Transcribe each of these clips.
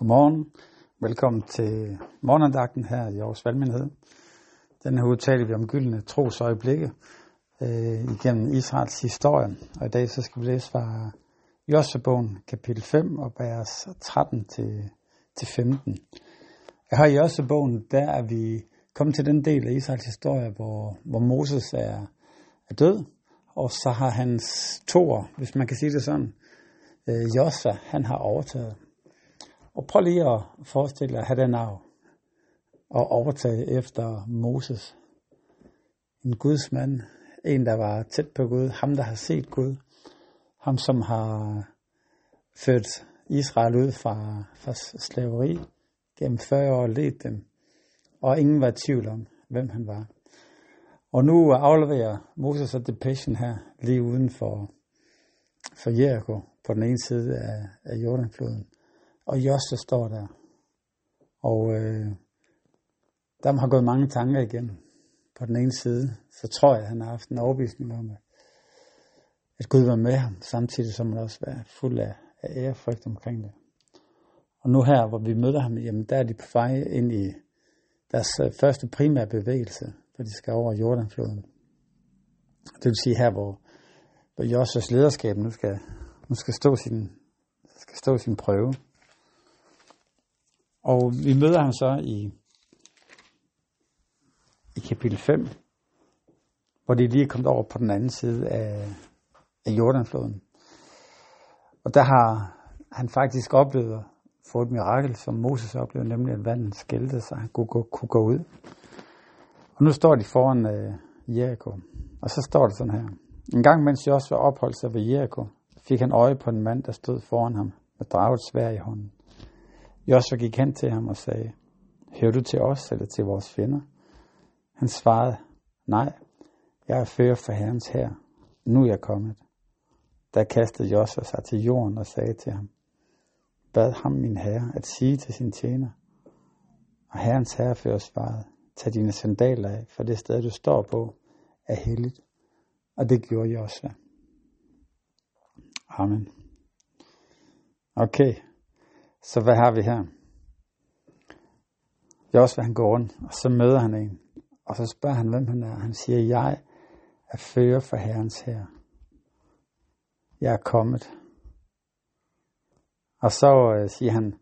Godmorgen. Velkommen til morgenandagten her i Aarhus Valgmyndighed. Den her udtaler vi om gyldne trosøjeblikke øh, igennem Israels historie. Og i dag så skal vi læse fra Josvebogen kapitel 5 og vers 13 til, til 15. Her i Josvebogen, der er vi kommet til den del af Israels historie, hvor, hvor Moses er, er død, og så har hans toer, hvis man kan sige det sådan, øh, Josva, han har overtaget. Og prøv lige at forestille dig at have den arv og overtage efter Moses. En Guds mand, en der var tæt på Gud, ham der har set Gud, ham som har ført Israel ud fra, fra slaveri gennem 40 år ledt dem, og ingen var i tvivl om, hvem han var. Og nu afleverer Moses og Depression her lige uden for, for Jericho på den ene side af, af Jordanfloden. Og Josse står der. Og øh, der har gået mange tanker igen. På den ene side, så tror jeg, at han har haft en overbevisning om, at Gud var med ham, samtidig som han også var fuld af, af ærefrygt omkring det. Og nu her, hvor vi møder ham, jamen der er de på vej ind i deres øh, første primære bevægelse, for de skal over Jordanfloden. Det vil sige her, hvor, hvor Josses lederskab nu skal, nu skal stå sin, skal stå sin prøve. Og vi møder ham så i, i kapitel 5, hvor de lige er kommet over på den anden side af, af Jordanfloden. Og der har han faktisk oplevet at få et mirakel, som Moses oplevede, nemlig at vandet skældte, sig, han kunne gå, kunne gå ud. Og nu står de foran øh, Jericho, og så står det sådan her. En gang mens Josua opholdt sig ved Jericho, fik han øje på en mand, der stod foran ham med draget svær i hånden. Joshua gik hen til ham og sagde, Hører du til os eller til vores fjender? Han svarede, Nej, jeg er fører for Herrens her. Nu er jeg kommet. Der kastede Joshua sig til jorden og sagde til ham, Bad ham min herre at sige til sin tjener. Og herrens herre fører Tag dine sandaler af, for det sted du står på er helligt. Og det gjorde Joshua. Amen. Okay. Så hvad har vi her? Josva han går rundt, og så møder han en. Og så spørger han, hvem han er. Han siger, jeg er fører for Herrens her. Jeg er kommet. Og så øh, siger han,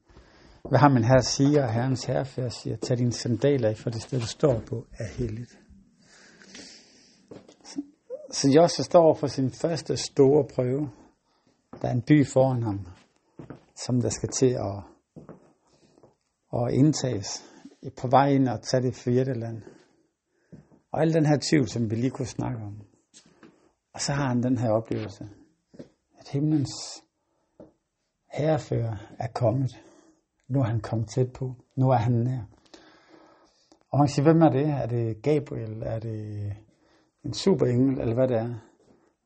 hvad har min herre siger, og herrens herrefører siger, tag dine sandaler af, for det sted, du står på, er helligt. Så, så Josva står for sin første store prøve. Der er en by foran ham, som der skal til at, at indtages på vej ind og tage det fjerde land. Og al den her tvivl, som vi lige kunne snakke om. Og så har han den her oplevelse, at himlens herrefører er kommet. Nu er han kommet tæt på. Nu er han nær. Og man siger, hvem er det? Er det Gabriel? Er det en superengel? Eller hvad det er?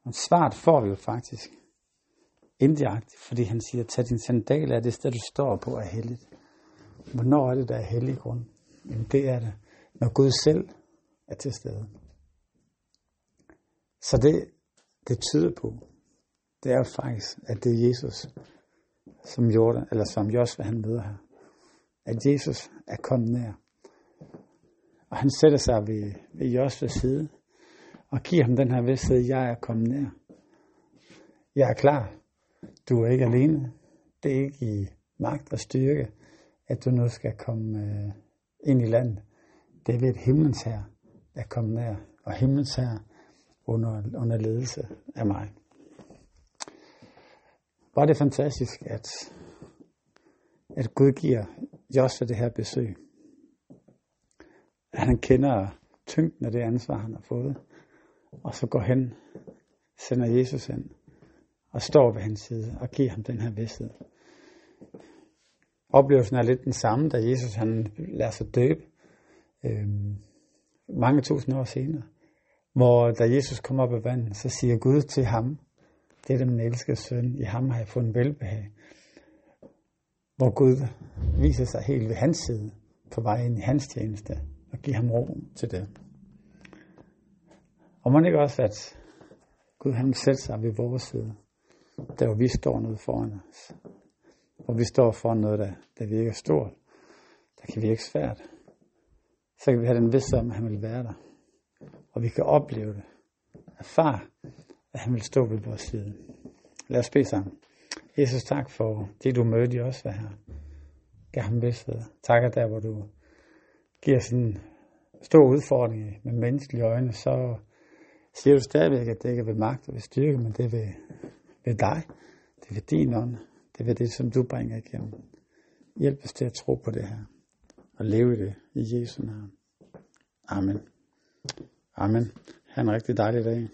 Men svaret får vi jo faktisk indirekte, fordi han siger, tag din sandal af det sted, du står på, er helligt. Hvornår er det, der er hellig grund? Jamen det er det, når Gud selv er til stede. Så det, det tyder på, det er faktisk, at det er Jesus, som Jordan, eller som Josva han møder her. At Jesus er kommet nær. Og han sætter sig ved, ved Josvas side, og giver ham den her vidsthed, jeg er kommet nær. Jeg er klar. Du er ikke alene. Det er ikke i magt og styrke, at du nu skal komme øh, ind i landet. Det er ved et himlens her, der kommer nær. Og himlens her under, under ledelse af mig. Var det fantastisk, at, at Gud giver Josva det her besøg. At han kender tyngden af det ansvar, han har fået. Og så går hen, sender Jesus ind og står ved hans side og giver ham den her vidsthed. Oplevelsen er lidt den samme, da Jesus han lader sig døbe øh, mange tusind år senere. Hvor da Jesus kommer op af vandet, så siger Gud til ham, det er den elskede søn, i ham har jeg fundet velbehag. Hvor Gud viser sig helt ved hans side, på vej ind i hans tjeneste, og giver ham ro til det. Og man ikke også, at Gud han sætter sig ved vores side, der hvor vi står nede foran os. hvor vi står foran noget, der, der virker stort, der kan virke svært, så kan vi have den vidsthed om, at han vil være der. Og vi kan opleve det. Erfare, at han vil stå ved vores side. Lad os bede sammen. Jesus, tak for det, du mødte i os, her. Gav ham vidsthed. Tak, der hvor du giver sådan en stor udfordring med menneskelige øjne, så siger du stadigvæk, at det ikke er ved magt og ved styrke, men det er ved, ved dig. Det er ved din ånd. Det er ved det, som du bringer igennem. Hjælp os til at tro på det her. Og leve i det i Jesu navn. Amen. Amen. Ha' en rigtig dejlig dag.